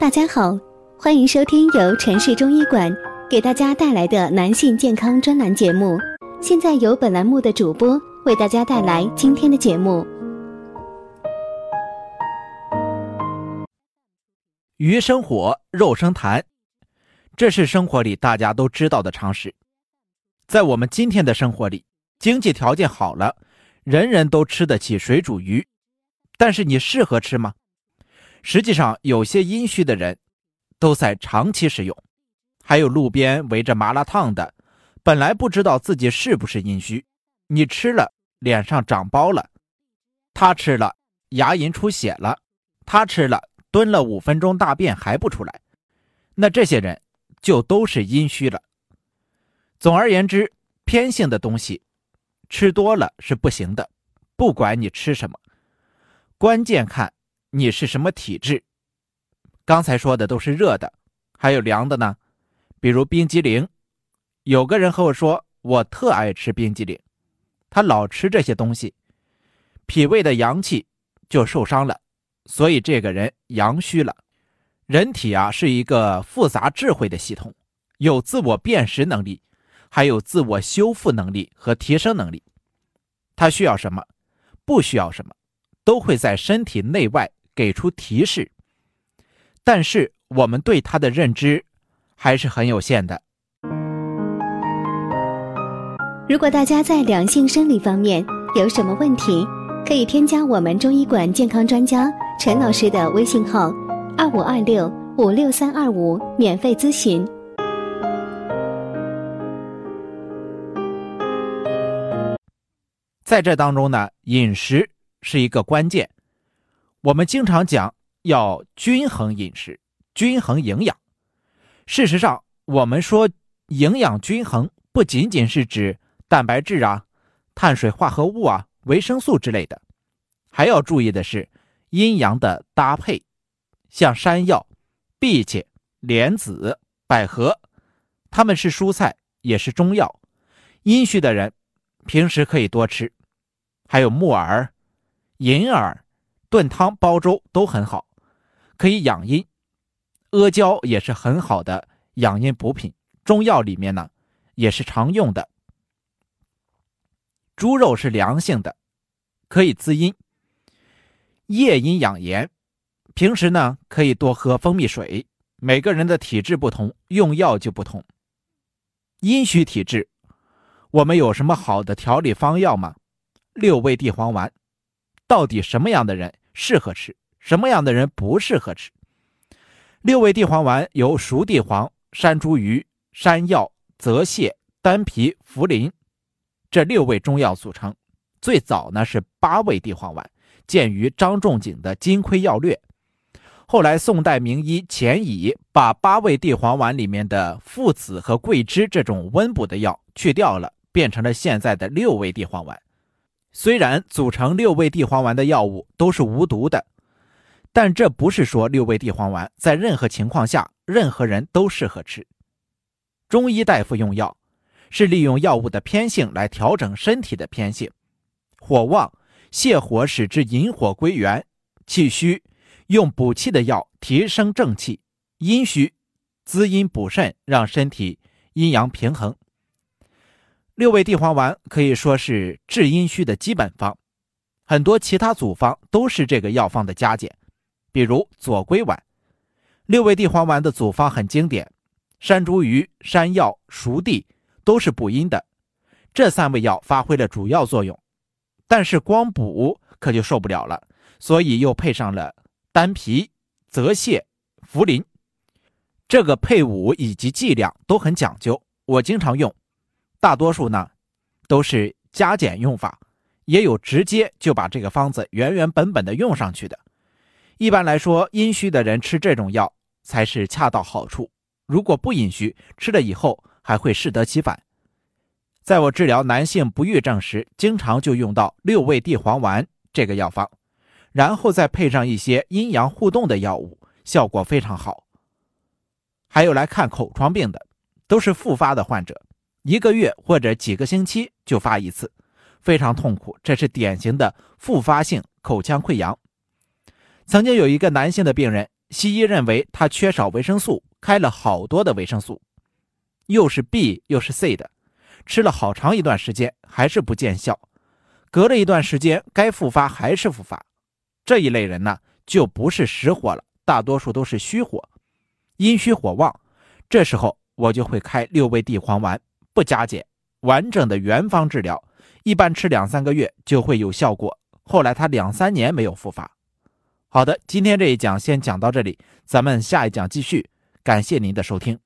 大家好，欢迎收听由城市中医馆给大家带来的男性健康专栏节目。现在由本栏目的主播为大家带来今天的节目。鱼生火，肉生痰，这是生活里大家都知道的常识。在我们今天的生活里，经济条件好了，人人都吃得起水煮鱼，但是你适合吃吗？实际上，有些阴虚的人都在长期食用，还有路边围着麻辣烫的，本来不知道自己是不是阴虚，你吃了脸上长包了，他吃了牙龈出血了，他吃了蹲了五分钟大便还不出来，那这些人就都是阴虚了。总而言之，偏性的东西吃多了是不行的，不管你吃什么，关键看。你是什么体质？刚才说的都是热的，还有凉的呢，比如冰激凌。有个人和我说，我特爱吃冰激凌，他老吃这些东西，脾胃的阳气就受伤了，所以这个人阳虚了。人体啊是一个复杂智慧的系统，有自我辨识能力，还有自我修复能力和提升能力。他需要什么，不需要什么，都会在身体内外。给出提示，但是我们对它的认知还是很有限的。如果大家在两性生理方面有什么问题，可以添加我们中医馆健康专家陈老师的微信号：二五二六五六三二五，免费咨询。在这当中呢，饮食是一个关键。我们经常讲要均衡饮食、均衡营养。事实上，我们说营养均衡不仅仅是指蛋白质啊、碳水化合物啊、维生素之类的，还要注意的是阴阳的搭配。像山药、荸荠、莲子、百合，它们是蔬菜，也是中药。阴虚的人平时可以多吃。还有木耳、银耳。炖汤、煲粥都很好，可以养阴。阿胶也是很好的养阴补品，中药里面呢也是常用的。猪肉是凉性的，可以滋阴。夜阴养颜，平时呢可以多喝蜂蜜水。每个人的体质不同，用药就不同。阴虚体质，我们有什么好的调理方药吗？六味地黄丸。到底什么样的人适合吃，什么样的人不适合吃？六味地黄丸由熟地黄、山茱萸、山药、泽泻、丹皮、茯苓这六味中药组成。最早呢是八味地黄丸，见于张仲景的《金匮要略》。后来宋代名医钱乙把八味地黄丸里面的附子和桂枝这种温补的药去掉了，变成了现在的六味地黄丸。虽然组成六味地黄丸的药物都是无毒的，但这不是说六味地黄丸在任何情况下任何人都适合吃。中医大夫用药是利用药物的偏性来调整身体的偏性，火旺泻火使之引火归元，气虚用补气的药提升正气，阴虚滋阴补肾，让身体阴阳平衡。六味地黄丸可以说是治阴虚的基本方，很多其他组方都是这个药方的加减，比如左归丸。六味地黄丸的组方很经典，山茱萸、山药、熟地都是补阴的，这三味药发挥了主要作用。但是光补可就受不了了，所以又配上了丹皮、泽泻、茯苓。这个配伍以及剂量都很讲究，我经常用。大多数呢，都是加减用法，也有直接就把这个方子原原本本的用上去的。一般来说，阴虚的人吃这种药才是恰到好处。如果不阴虚，吃了以后还会适得其反。在我治疗男性不育症时，经常就用到六味地黄丸这个药方，然后再配上一些阴阳互动的药物，效果非常好。还有来看口疮病的，都是复发的患者。一个月或者几个星期就发一次，非常痛苦。这是典型的复发性口腔溃疡。曾经有一个男性的病人，西医认为他缺少维生素，开了好多的维生素，又是 B 又是 C 的，吃了好长一段时间还是不见效，隔了一段时间该复发还是复发。这一类人呢，就不是实火了，大多数都是虚火，阴虚火旺。这时候我就会开六味地黄丸，不加减，完整的原方治疗，一般吃两三个月就会有效果。后来他两三年没有复发。好的，今天这一讲先讲到这里，咱们下一讲继续。感谢您的收听。